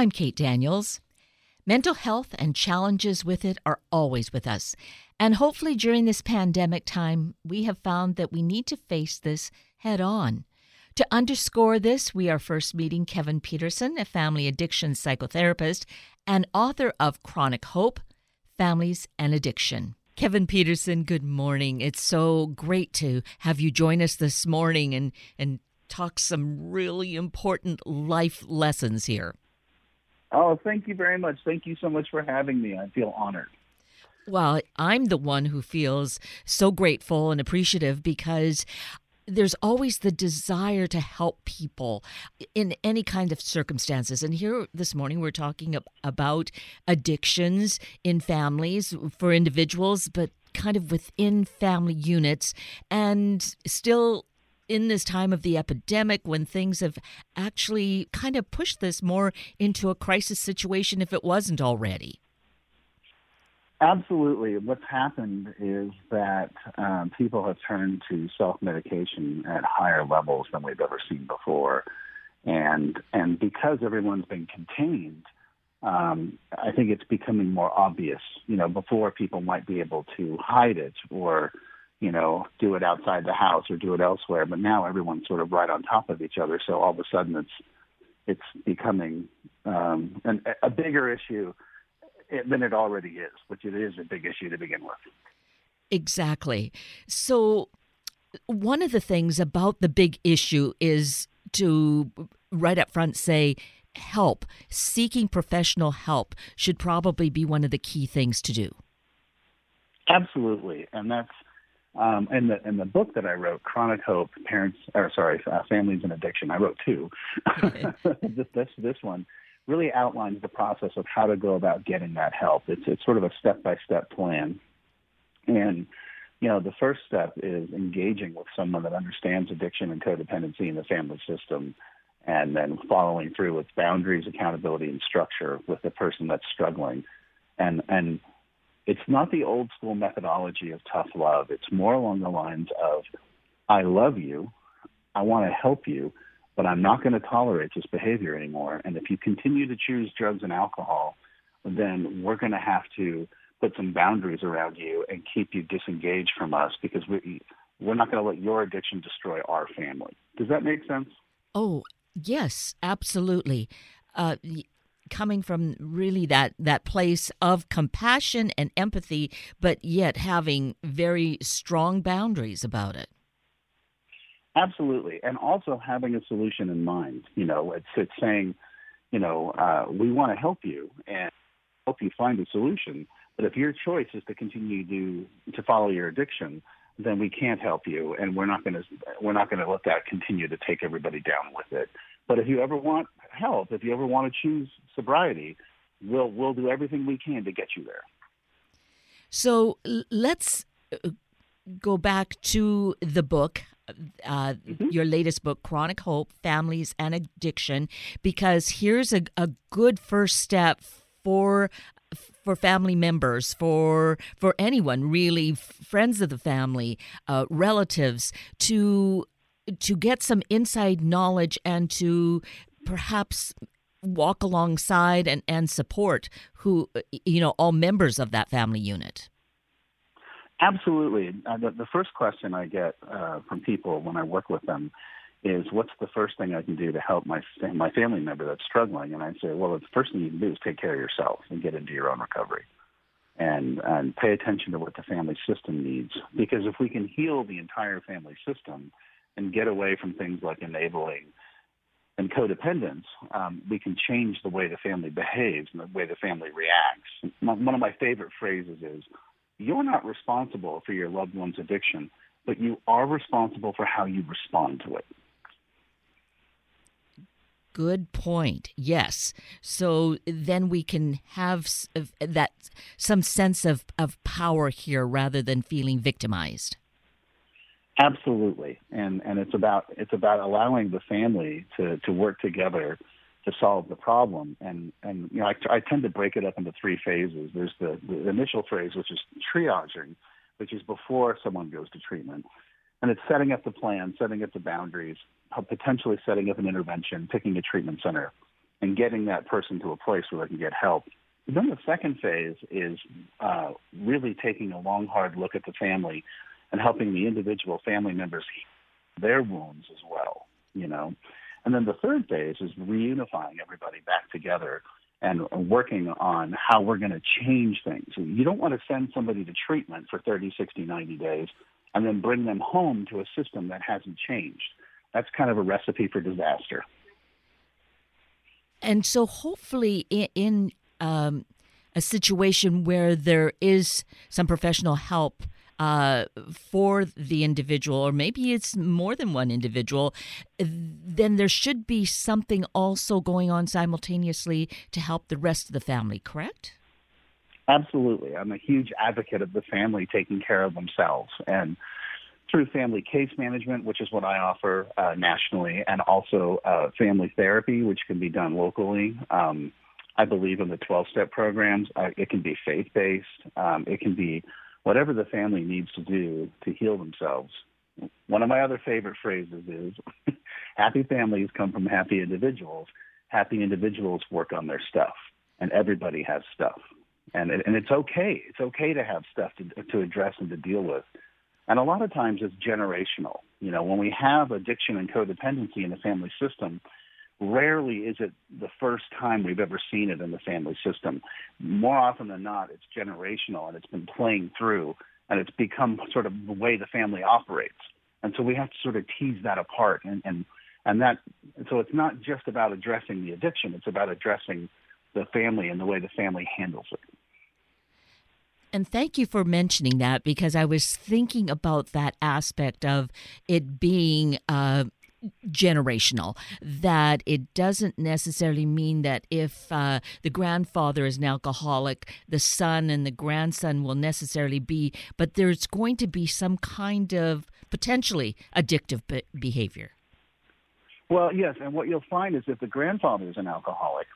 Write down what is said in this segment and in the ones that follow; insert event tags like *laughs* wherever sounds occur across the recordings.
I'm Kate Daniels. Mental health and challenges with it are always with us. And hopefully, during this pandemic time, we have found that we need to face this head on. To underscore this, we are first meeting Kevin Peterson, a family addiction psychotherapist and author of Chronic Hope Families and Addiction. Kevin Peterson, good morning. It's so great to have you join us this morning and, and talk some really important life lessons here. Oh, thank you very much. Thank you so much for having me. I feel honored. Well, I'm the one who feels so grateful and appreciative because there's always the desire to help people in any kind of circumstances. And here this morning, we're talking about addictions in families for individuals, but kind of within family units and still in this time of the epidemic when things have actually kind of pushed this more into a crisis situation if it wasn't already. Absolutely. What's happened is that um, people have turned to self-medication at higher levels than we've ever seen before, and and because everyone's been contained, um, I think it's becoming more obvious. You know, before people might be able to hide it or, you know, do it outside the house or do it elsewhere, but now everyone's sort of right on top of each other. So all of a sudden, it's it's becoming um, an, a bigger issue than it already is, which it is a big issue to begin with. Exactly. So, one of the things about the big issue is to right up front say, help, seeking professional help should probably be one of the key things to do. Absolutely, and that's um, in the in the book that I wrote, Chronic Hope, Parents, or sorry, uh, Families and Addiction. I wrote two. *laughs* this, this this one really outlines the process of how to go about getting that help. It's it's sort of a step by step plan, and you know the first step is engaging with someone that understands addiction and codependency in the family system, and then following through with boundaries, accountability, and structure with the person that's struggling, and and it's not the old school methodology of tough love. It's more along the lines of, I love you, I want to help you, but I'm not going to tolerate this behavior anymore. And if you continue to choose drugs and alcohol, then we're going to have to put some boundaries around you and keep you disengaged from us because we we're not going to let your addiction destroy our family. Does that make sense? Oh, yes, absolutely. Uh, coming from really that that place of compassion and empathy, but yet having very strong boundaries about it. Absolutely, and also having a solution in mind. You know, it's it's saying, you know, uh, we want to help you and help you find a solution. But if your choice is to continue to to follow your addiction, then we can't help you, and we're not going to we're not going to let that continue to take everybody down with it. But if you ever want help, if you ever want to choose sobriety, we'll we'll do everything we can to get you there. So let's uh, go back to the book uh, mm-hmm. your latest book, Chronic Hope Families and Addiction, because here's a, a good first step for for family members for for anyone really friends of the family uh, relatives to to get some inside knowledge and to perhaps walk alongside and, and support who you know all members of that family unit Absolutely. Uh, the, the, first question I get uh, from people when I work with them is, "What's the first thing I can do to help my my family member that's struggling?" And I say, "Well, the first thing you can do is take care of yourself and get into your own recovery, and and pay attention to what the family system needs. Because if we can heal the entire family system and get away from things like enabling." and codependence, um, we can change the way the family behaves and the way the family reacts. One of my favorite phrases is, you're not responsible for your loved one's addiction, but you are responsible for how you respond to it. Good point. Yes. So then we can have that some sense of, of power here rather than feeling victimized. Absolutely, and and it's about it's about allowing the family to to work together to solve the problem. And and you know, I, I tend to break it up into three phases. There's the, the initial phase, which is triaging, which is before someone goes to treatment, and it's setting up the plan, setting up the boundaries, potentially setting up an intervention, picking a treatment center. and getting that person to a place where they can get help. then the second phase is uh, really taking a long, hard look at the family and helping the individual family members heal their wounds as well, you know. And then the third phase is reunifying everybody back together and working on how we're going to change things. You don't want to send somebody to treatment for 30, 60, 90 days and then bring them home to a system that hasn't changed. That's kind of a recipe for disaster. And so, hopefully, in, in um, a situation where there is some professional help uh, for the individual, or maybe it's more than one individual, then there should be something also going on simultaneously to help the rest of the family, correct? Absolutely. I'm a huge advocate of the family taking care of themselves. And through family case management, which is what I offer uh, nationally, and also uh, family therapy, which can be done locally. Um, I believe in the 12 step programs. Uh, it can be faith based, um, it can be whatever the family needs to do to heal themselves. One of my other favorite phrases is *laughs* happy families come from happy individuals. Happy individuals work on their stuff, and everybody has stuff. And, and it's okay. It's okay to have stuff to, to address and to deal with. And a lot of times it's generational. You know, when we have addiction and codependency in the family system, rarely is it the first time we've ever seen it in the family system. More often than not, it's generational and it's been playing through and it's become sort of the way the family operates. And so we have to sort of tease that apart and, and, and that, so it's not just about addressing the addiction, it's about addressing the family and the way the family handles it. And thank you for mentioning that because I was thinking about that aspect of it being uh, generational that it doesn't necessarily mean that if uh, the grandfather is an alcoholic the son and the grandson will necessarily be but there's going to be some kind of potentially addictive be- behavior. Well yes and what you'll find is if the grandfather is an alcoholic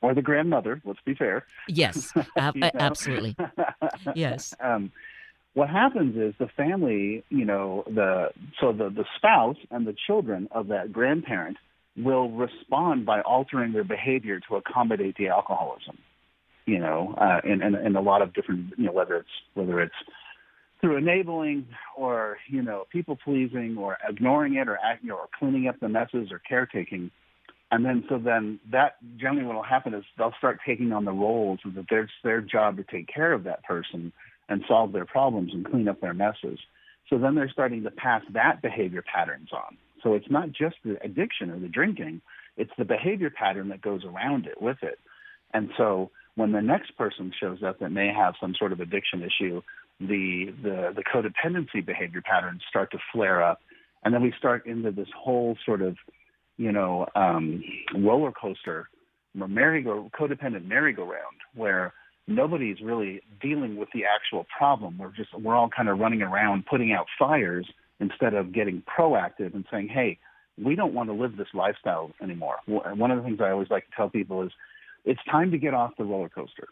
or the grandmother let's be fair. Yes *laughs* ab- absolutely. *laughs* Yes. Um, what happens is the family, you know, the so the the spouse and the children of that grandparent will respond by altering their behavior to accommodate the alcoholism. You know, uh, in, in in a lot of different, you know, whether it's whether it's through enabling or you know people pleasing or ignoring it or you know or cleaning up the messes or caretaking and then so then that generally what will happen is they'll start taking on the roles that their their job to take care of that person and solve their problems and clean up their messes. So then they're starting to pass that behavior patterns on. So it's not just the addiction or the drinking, it's the behavior pattern that goes around it with it. And so when the next person shows up that may have some sort of addiction issue, the the, the codependency behavior patterns start to flare up. And then we start into this whole sort of, you know, um, roller coaster, merry-go, codependent merry-go-round, where nobody's really dealing with the actual problem. We're just we're all kind of running around putting out fires instead of getting proactive and saying, "Hey, we don't want to live this lifestyle anymore." One of the things I always like to tell people is, it's time to get off the roller coaster,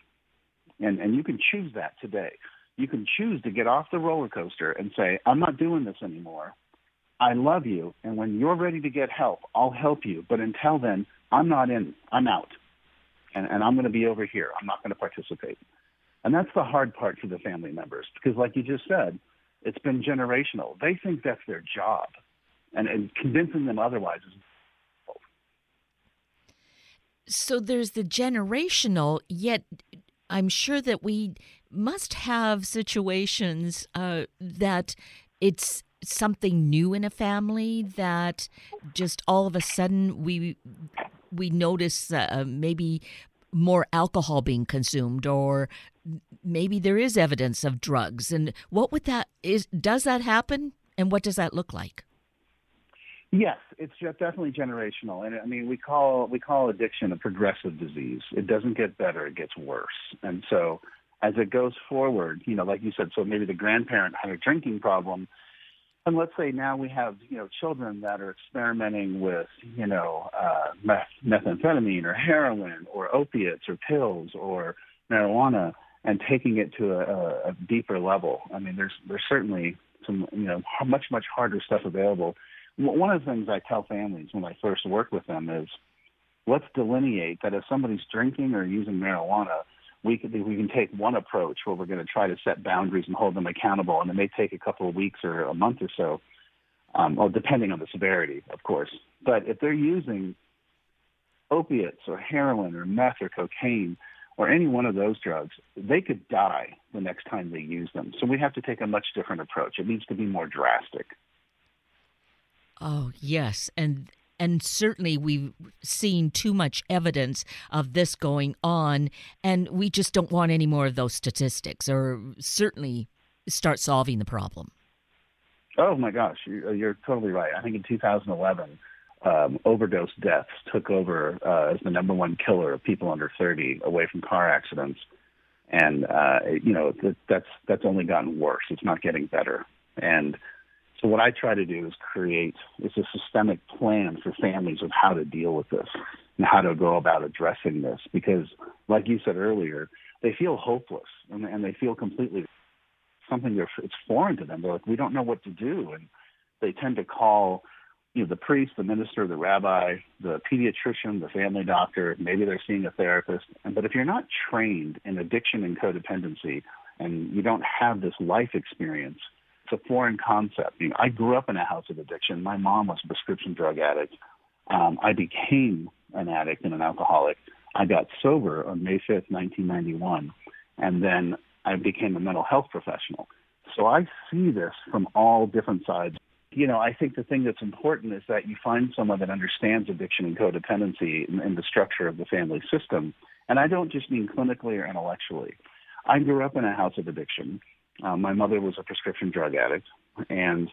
and and you can choose that today. You can choose to get off the roller coaster and say, "I'm not doing this anymore." I love you, and when you're ready to get help, I'll help you. But until then, I'm not in. I'm out and, and I'm going to be over here. I'm not going to participate. And that's the hard part for the family members because, like you just said, it's been generational. They think that's their job, and, and convincing them otherwise is. So there's the generational, yet I'm sure that we must have situations uh, that it's something new in a family that just all of a sudden we we notice uh, maybe more alcohol being consumed or maybe there is evidence of drugs. And what would that is does that happen? And what does that look like? Yes it's definitely generational. And i mean we call we call addiction a progressive disease. It doesn't get better it gets worse. And so as it goes forward you know like you said so maybe the grandparent had a drinking problem and let's say now we have you know children that are experimenting with you know uh, meth- methamphetamine or heroin or opiates or pills or marijuana and taking it to a, a deeper level. I mean, there's there's certainly some you know much much harder stuff available. One of the things I tell families when I first work with them is let's delineate that if somebody's drinking or using marijuana, we can we can take one approach where we're going to try to set boundaries and hold them accountable, and it may take a couple of weeks or a month or so, um, depending on the severity, of course. But if they're using opiates or heroin or meth or cocaine or any one of those drugs, they could die the next time they use them. So we have to take a much different approach. It needs to be more drastic. Oh, yes. And and certainly we've seen too much evidence of this going on and we just don't want any more of those statistics or certainly start solving the problem. Oh my gosh, you're, you're totally right. I think in 2011 um, overdose deaths took over uh, as the number one killer of people under 30 away from car accidents. And uh, you know that, that's that's only gotten worse. It's not getting better. And so what I try to do is create is a systemic plan for families of how to deal with this and how to go about addressing this. Because, like you said earlier, they feel hopeless and, and they feel completely something that's it's foreign to them. They're like, we don't know what to do, and they tend to call you know, the priest, the minister, the rabbi, the pediatrician, the family doctor, maybe they're seeing a therapist. But if you're not trained in addiction and codependency and you don't have this life experience, it's a foreign concept. You know, I grew up in a house of addiction. My mom was a prescription drug addict. Um, I became an addict and an alcoholic. I got sober on May 5th, 1991, and then I became a mental health professional. So I see this from all different sides you know, I think the thing that's important is that you find someone that understands addiction and codependency and, and the structure of the family system. And I don't just mean clinically or intellectually. I grew up in a house of addiction. Uh, my mother was a prescription drug addict, and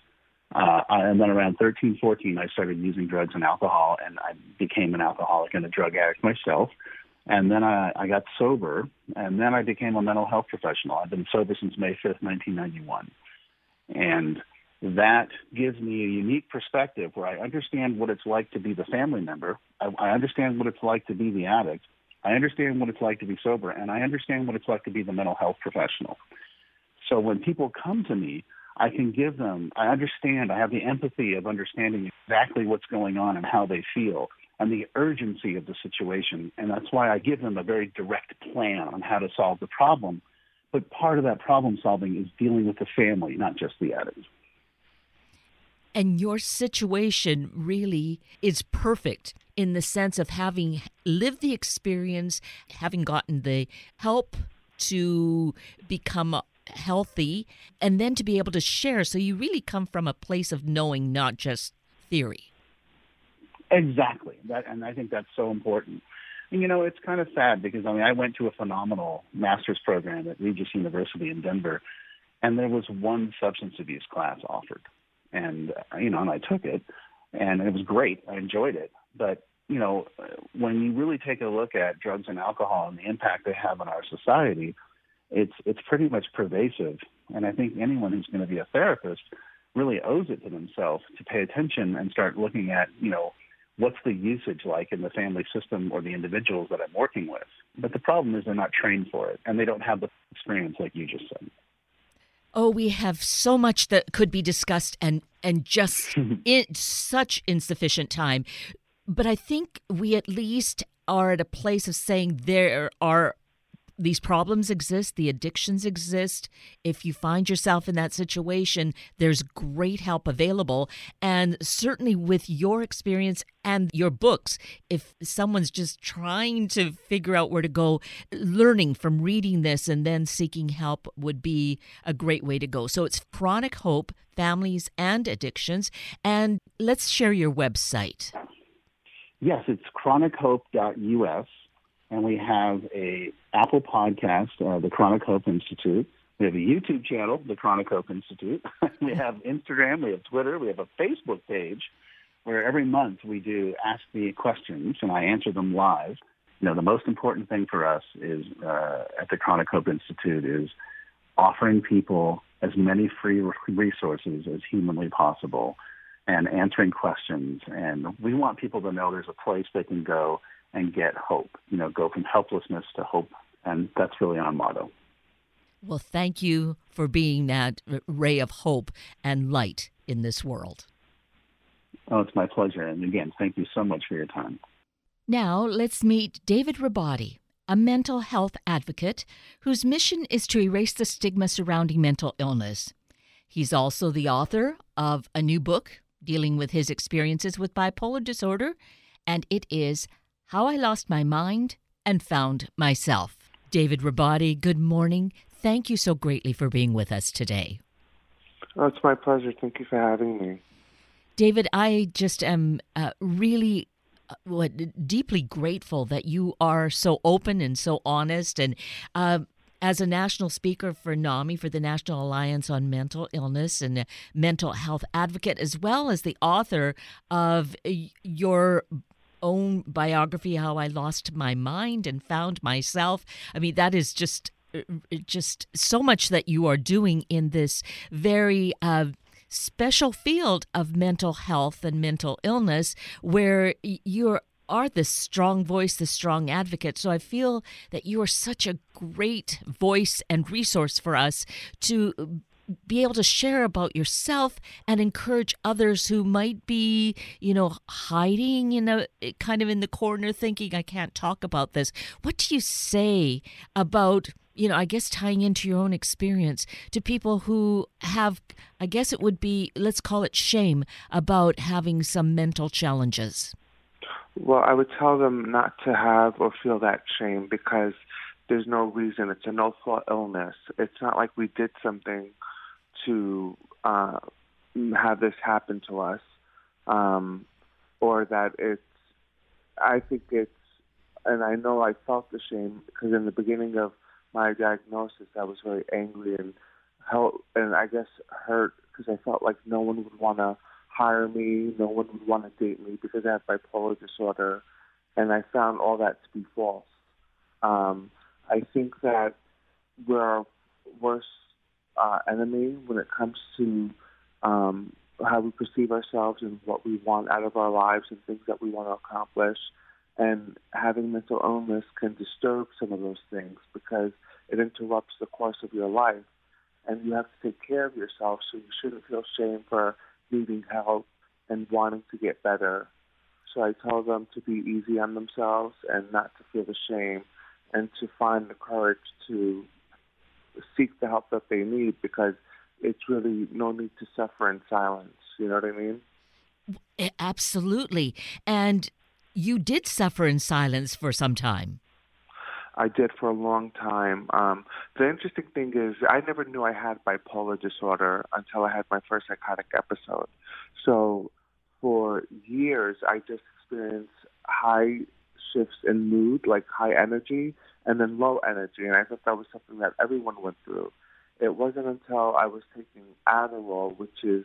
uh, and then around 13, 14, I started using drugs and alcohol, and I became an alcoholic and a drug addict myself. And then I, I got sober, and then I became a mental health professional. I've been sober since May 5th, 1991. And that gives me a unique perspective where I understand what it's like to be the family member. I, I understand what it's like to be the addict. I understand what it's like to be sober, and I understand what it's like to be the mental health professional. So when people come to me, I can give them, I understand, I have the empathy of understanding exactly what's going on and how they feel and the urgency of the situation. And that's why I give them a very direct plan on how to solve the problem. But part of that problem solving is dealing with the family, not just the addict. And your situation really is perfect in the sense of having lived the experience, having gotten the help to become healthy, and then to be able to share. So you really come from a place of knowing, not just theory. Exactly. That, and I think that's so important. And, you know, it's kind of sad because, I mean, I went to a phenomenal master's program at Regis University in Denver, and there was one substance abuse class offered and uh, you know, and I took it, and it was great. I enjoyed it, but you know, when you really take a look at drugs and alcohol and the impact they have on our society, it's it's pretty much pervasive. And I think anyone who's going to be a therapist really owes it to themselves to pay attention and start looking at, you know, what's the usage like in the family system or the individuals that I'm working with. But the problem is they're not trained for it and they don't have the experience like you just said. Oh, we have so much that could be discussed and and just *laughs* in such insufficient time. But I think we at least are at a place of saying there are these problems exist, the addictions exist. If you find yourself in that situation, there's great help available. And certainly with your experience and your books, if someone's just trying to figure out where to go, learning from reading this and then seeking help would be a great way to go. So it's Chronic Hope Families and Addictions. And let's share your website. Yes, it's chronichope.us and we have a Apple podcast, uh, the Chronic Hope Institute. We have a YouTube channel, the Chronic Hope Institute. *laughs* we have Instagram, we have Twitter, we have a Facebook page where every month we do Ask the Questions and I answer them live. You know, the most important thing for us is uh, at the Chronic Hope Institute is offering people as many free resources as humanly possible and answering questions. And we want people to know there's a place they can go and get hope. You know, go from helplessness to hope, and that's really our motto. Well, thank you for being that ray of hope and light in this world. Oh, it's my pleasure. And again, thank you so much for your time. Now, let's meet David Rabadi, a mental health advocate whose mission is to erase the stigma surrounding mental illness. He's also the author of a new book dealing with his experiences with bipolar disorder, and it is How I Lost My Mind and Found Myself. David Rabadi, good morning. Thank you so greatly for being with us today. Oh, it's my pleasure. Thank you for having me. David, I just am uh, really uh, what deeply grateful that you are so open and so honest and uh, as a national speaker for NAMI, for the National Alliance on Mental Illness and mental health advocate, as well as the author of your own biography, How I Lost My Mind and Found Myself. I mean, that is just uh, just so much that you are doing in this very uh, special field of mental health and mental illness where you are the strong voice, the strong advocate. So I feel that you are such a great voice and resource for us to be able to share about yourself and encourage others who might be, you know, hiding in a eh, kind of in the corner thinking, I can't talk about this. What do you say about you know, I guess tying into your own experience to people who have, I guess it would be, let's call it shame about having some mental challenges? Well, I would tell them not to have or feel that shame because there's no reason. It's a no fault illness. It's not like we did something to uh, have this happen to us, um, or that it's. I think it's, and I know I felt the shame because in the beginning of my diagnosis, I was very angry and how, and I guess hurt because I felt like no one would want to hire me, no one would want to date me because I have bipolar disorder, and I found all that to be false. Um, I think that we're uh, enemy when it comes to um, how we perceive ourselves and what we want out of our lives and things that we want to accomplish. And having mental illness can disturb some of those things because it interrupts the course of your life. And you have to take care of yourself, so you shouldn't feel shame for needing help and wanting to get better. So I tell them to be easy on themselves and not to feel the shame and to find the courage to seek the help that they need because it's really no need to suffer in silence. You know what I mean? Absolutely. And you did suffer in silence for some time. I did for a long time. Um, the interesting thing is, I never knew I had bipolar disorder until I had my first psychotic episode. So, for years, I just experienced high shifts in mood, like high energy, and then low energy. And I thought that was something that everyone went through. It wasn't until I was taking Adderall, which is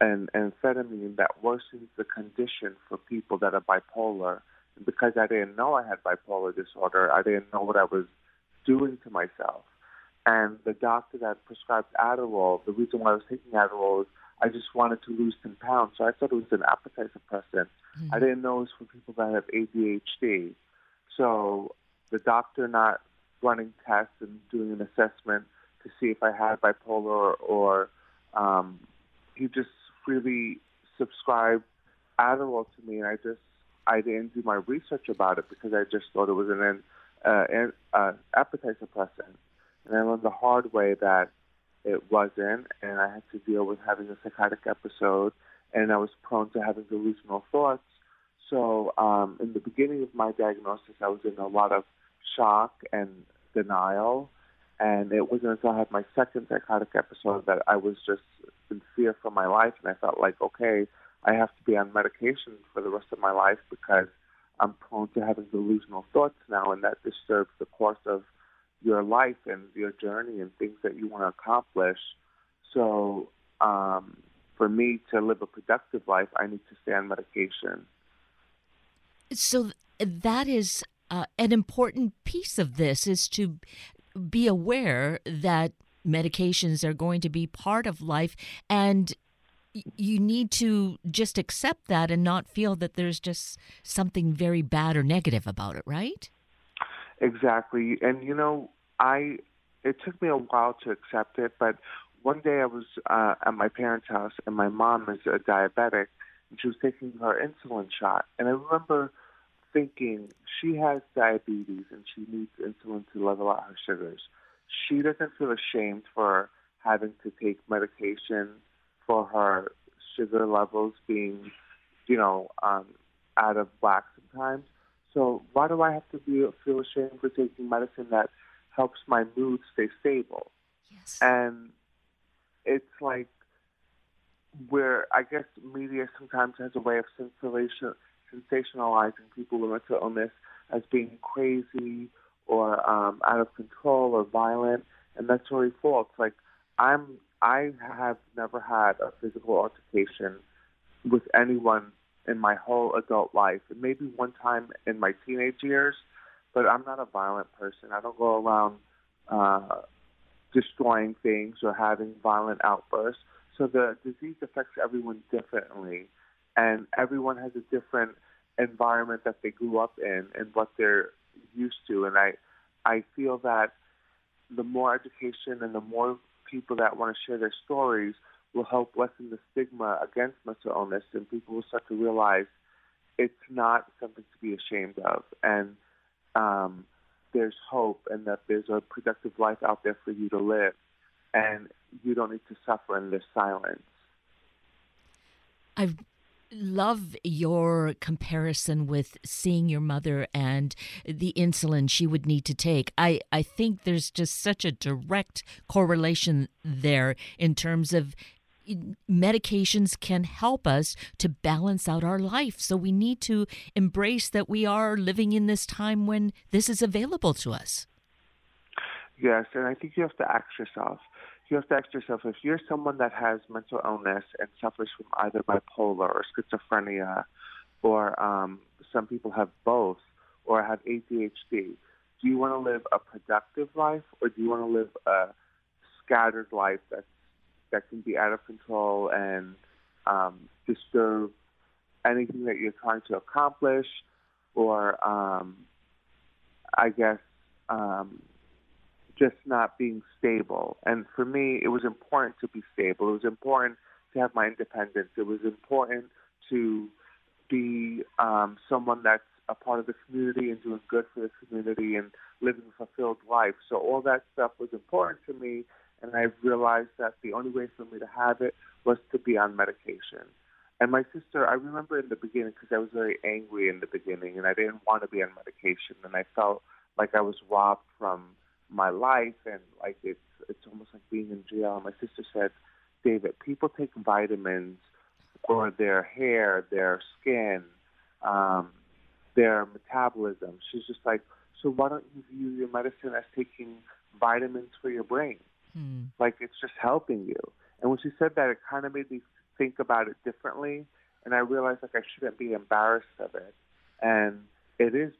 an amphetamine that worsens the condition for people that are bipolar. And because I didn't know I had bipolar disorder, I didn't know what I was doing to myself. And the doctor that prescribed Adderall, the reason why I was taking Adderall is I just wanted to lose 10 pounds. So I thought it was an appetite suppressant. Mm-hmm. I didn't know it was for people that have ADHD. So the doctor not running tests and doing an assessment to see if I had bipolar or um, he just freely subscribed Adderall to me, and I just I didn't do my research about it because I just thought it was an uh, an uh, appetite suppressant, and I learned the hard way that it wasn't, and I had to deal with having a psychotic episode, and I was prone to having delusional thoughts. So um, in the beginning of my diagnosis, I was in a lot of shock and denial, and it wasn't until I had my second psychotic episode that I was just in fear for my life, and I felt like, okay, I have to be on medication for the rest of my life because I'm prone to having delusional thoughts now, and that disturbs the course of your life and your journey and things that you want to accomplish. So, um, for me to live a productive life, I need to stay on medication. So that is uh, an important piece of this is to be aware that medications are going to be part of life and you need to just accept that and not feel that there's just something very bad or negative about it, right? Exactly. And you know, I it took me a while to accept it, but one day I was uh, at my parents' house and my mom is a diabetic and she was taking her insulin shot and I remember thinking she has diabetes and she needs insulin to level out her sugars. She doesn't feel ashamed for having to take medication for her sugar levels being, you know, um, out of whack sometimes. So why do I have to be feel ashamed for taking medicine that helps my mood stay stable? Yes. And it's like where I guess media sometimes has a way of sensationalizing people with mental illness as being crazy or um, out of control or violent, and that's really false. Like I'm, I have never had a physical altercation with anyone in my whole adult life. Maybe one time in my teenage years, but I'm not a violent person. I don't go around uh, destroying things or having violent outbursts. So the disease affects everyone differently, and everyone has a different environment that they grew up in and what they're used to. And I, I feel that the more education and the more people that want to share their stories will help lessen the stigma against mental illness, and people will start to realize it's not something to be ashamed of, and um, there's hope, and that there's a productive life out there for you to live, and you don't need to suffer in the silence. I love your comparison with seeing your mother and the insulin she would need to take. I, I think there's just such a direct correlation there in terms of eh, medications can help us to balance out our life. So we need to embrace that we are living in this time when this is available to us. Yes, and I think you have to ask yourself. You have to ask yourself if you're someone that has mental illness and suffers from either bipolar or schizophrenia, or um, some people have both, or have ADHD. Do you want to live a productive life, or do you want to live a scattered life that's that can be out of control and um, disturb anything that you're trying to accomplish, or um, I guess um, just not being stable. And for me, it was important to be stable. It was important to have my independence. It was important to be um, someone that's a part of the community and doing good for the community and living a fulfilled life. So all that stuff was important to me, and I realized that the only way for me to have it was to be on medication. And my sister, I remember in the beginning because I was very angry in the beginning, and I didn't want to be on medication, and I felt like I was robbed from my life, and like it's it's almost like being in jail. And my sister said, David, people take vitamins for their hair, their skin, um, their metabolism. She's just like, so why don't you view your medicine as taking vitamins for your brain? Hmm. Like it's just helping you. And when she said that, it kind of made me think about it differently. And I realized like I shouldn't be embarrassed of it. And it is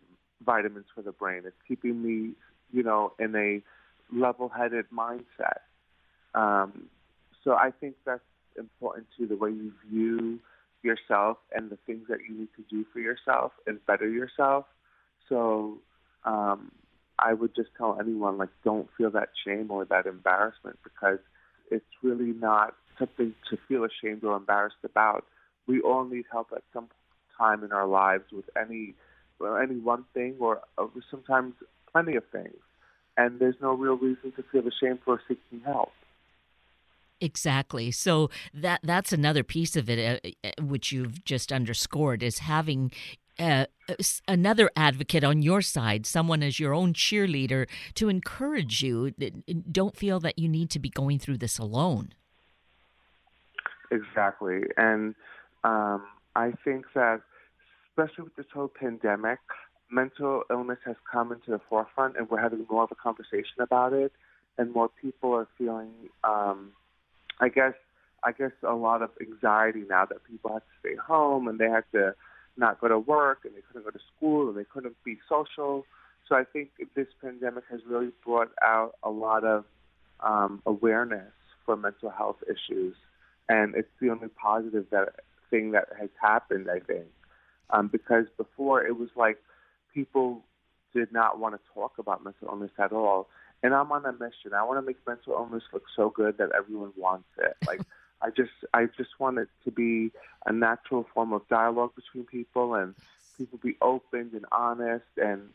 vitamins for the brain. It's keeping me, you know, in a level-headed mindset. Um, so I think that's important too, the way you view yourself and the things that you need to do for yourself and better yourself. So um, I would just tell anyone like don't feel that shame or that embarrassment because it's really not something to feel ashamed or embarrassed about. We all need help at some time in our lives with any well, any one thing or, or sometimes plenty of things. And there's no real reason to feel ashamed for seeking help. Exactly. So that that's another piece of it, uh, uh which you've just underscored, is having uh, another advocate on your side, someone as your own cheerleader to encourage you. Don't feel that you need to be going through this alone. Exactly. And um, I think that, especially with this whole pandemic, mental illness has come into the forefront and we're having more of a conversation about it. And more people are feeling, um, I guess, I guess a lot of anxiety now that people have to stay home and they have to not go to work and they couldn't go to school and they couldn't be social. So I think this pandemic has really brought out a lot of um, awareness for mental health issues, and it's the only positive that thing that has happened. I think um, because before it was like people did not want to talk about mental illness at all. And I'm on a mission. I want to make mental illness look so good that everyone wants it. *laughs* Like I just I just want it to be a natural form of dialogue between people and people be open and honest. And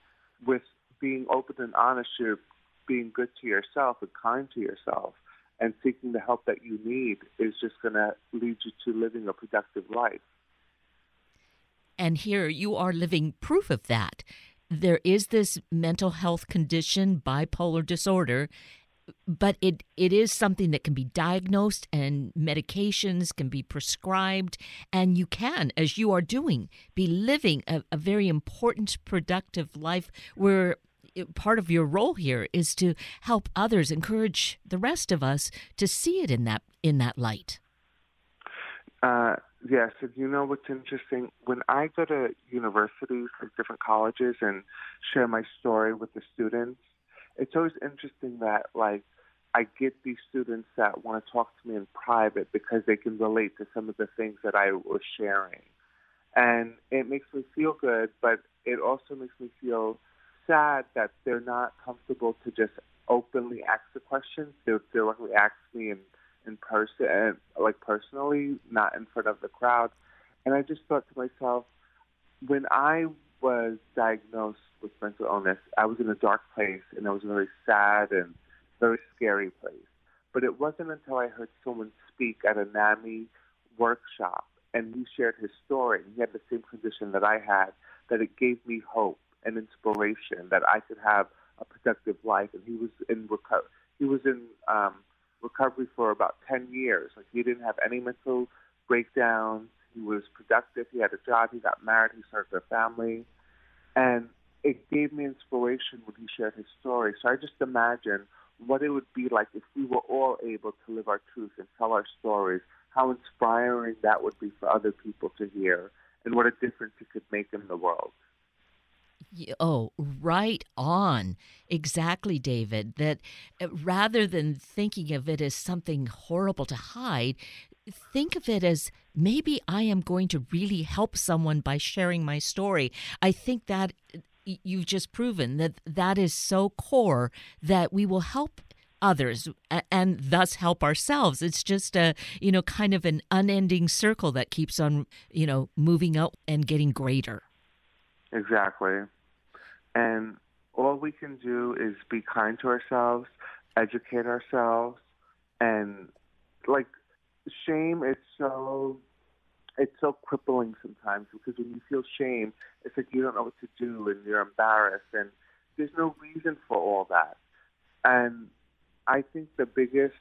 with being open and honest, you're being good to yourself and kind to yourself. And seeking the help that you need is just going to lead you to living a productive life. And here you are living proof of that. There is this mental health condition, bipolar disorder, but it, it is something that can be diagnosed and medications can be prescribed and you can as you are doing be living a, a very important productive life where part of your role here is to help others encourage the rest of us to see it in that in that light uh, yes and you know what's interesting when i go to universities like different colleges and share my story with the students it's always interesting that like I get these students that want to talk to me in private because they can relate to some of the things that I was sharing. And it makes me feel good, but it also makes me feel sad that they're not comfortable to just openly ask the questions. They'll directly ask me in, in person, like personally, not in front of the crowd. And I just thought to myself, when I was diagnosed with mental illness, I was in a dark place and I was in a very sad and very scary place. But it wasn't until I heard someone speak at a NAMI workshop and he shared his story. He had the same condition that I had, that it gave me hope and inspiration that I could have a productive life. And he was in reco- he was in um, recovery for about ten years. Like he didn't have any mental breakdowns. He was productive. He had a job. He got married. He started a family, and it gave me inspiration when he shared his story. So I just imagine what it would be like if we were all able to live our truth and tell our stories, how inspiring that would be for other people to hear, and what a difference it could make in the world. Oh, right on. Exactly, David. That uh, rather than thinking of it as something horrible to hide, think of it as maybe I am going to really help someone by sharing my story. I think that you've just proven that that is so core that we will help others and thus help ourselves it's just a you know kind of an unending circle that keeps on you know moving up and getting greater exactly and all we can do is be kind to ourselves educate ourselves and like shame is so it's so crippling sometimes because when you feel shame, it's like you don't know what to do and you're embarrassed and there's no reason for all that. And I think the biggest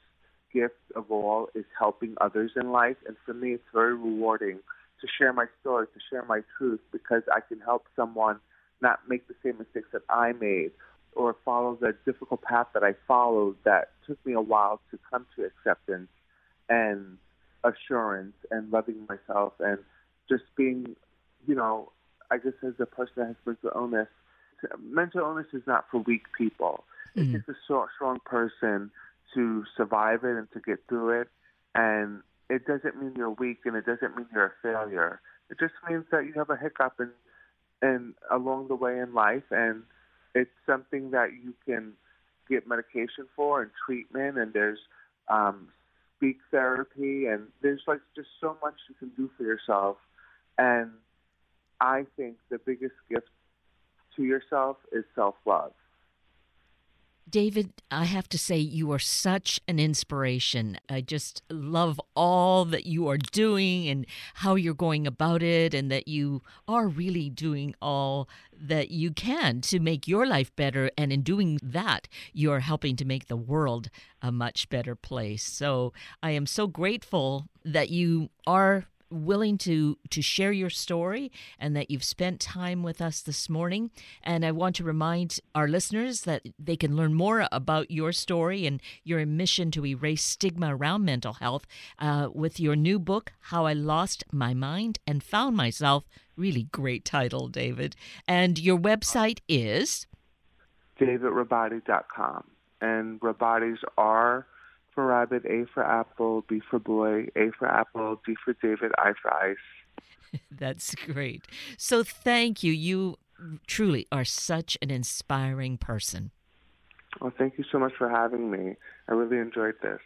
gift of all is helping others in life. And for me, it's very rewarding to share my story, to share my truth, because I can help someone not make the same mistakes that I made or follow the difficult path that I followed that took me a while to come to acceptance. And assurance and loving myself and just being, you know, I guess as a person that has mental illness, mental illness is not for weak people. Mm-hmm. It takes a strong person to survive it and to get through it. And it doesn't mean you're weak and it doesn't mean you're a failure. It just means that you have a hiccup and and along the way in life and it's something that you can get medication for and treatment and there's um, speak therapy, and there's like just so much you can do for yourself. And I think the biggest gift to yourself is self love. David, I have to say, you are such an inspiration. I just love all that you are doing and how you're going about it, and that you are really doing all that you can to make your life better. And in doing that, you're helping to make the world a much better place. So I am so grateful that you are willing to to share your story and that you've spent time with us this morning. And I want to remind our listeners that they can learn more about your story and your mission to erase stigma around mental health uh, with your new book How I Lost My Mind and Found Myself. Really great title David. And your website is? Davidrabadi.com and Rabadi's are for rabbit, A for apple, B for boy, A for apple, D for David, I for ice. *laughs* That's great. So thank you. You truly are such an inspiring person. Well, thank you so much for having me. I really enjoyed this.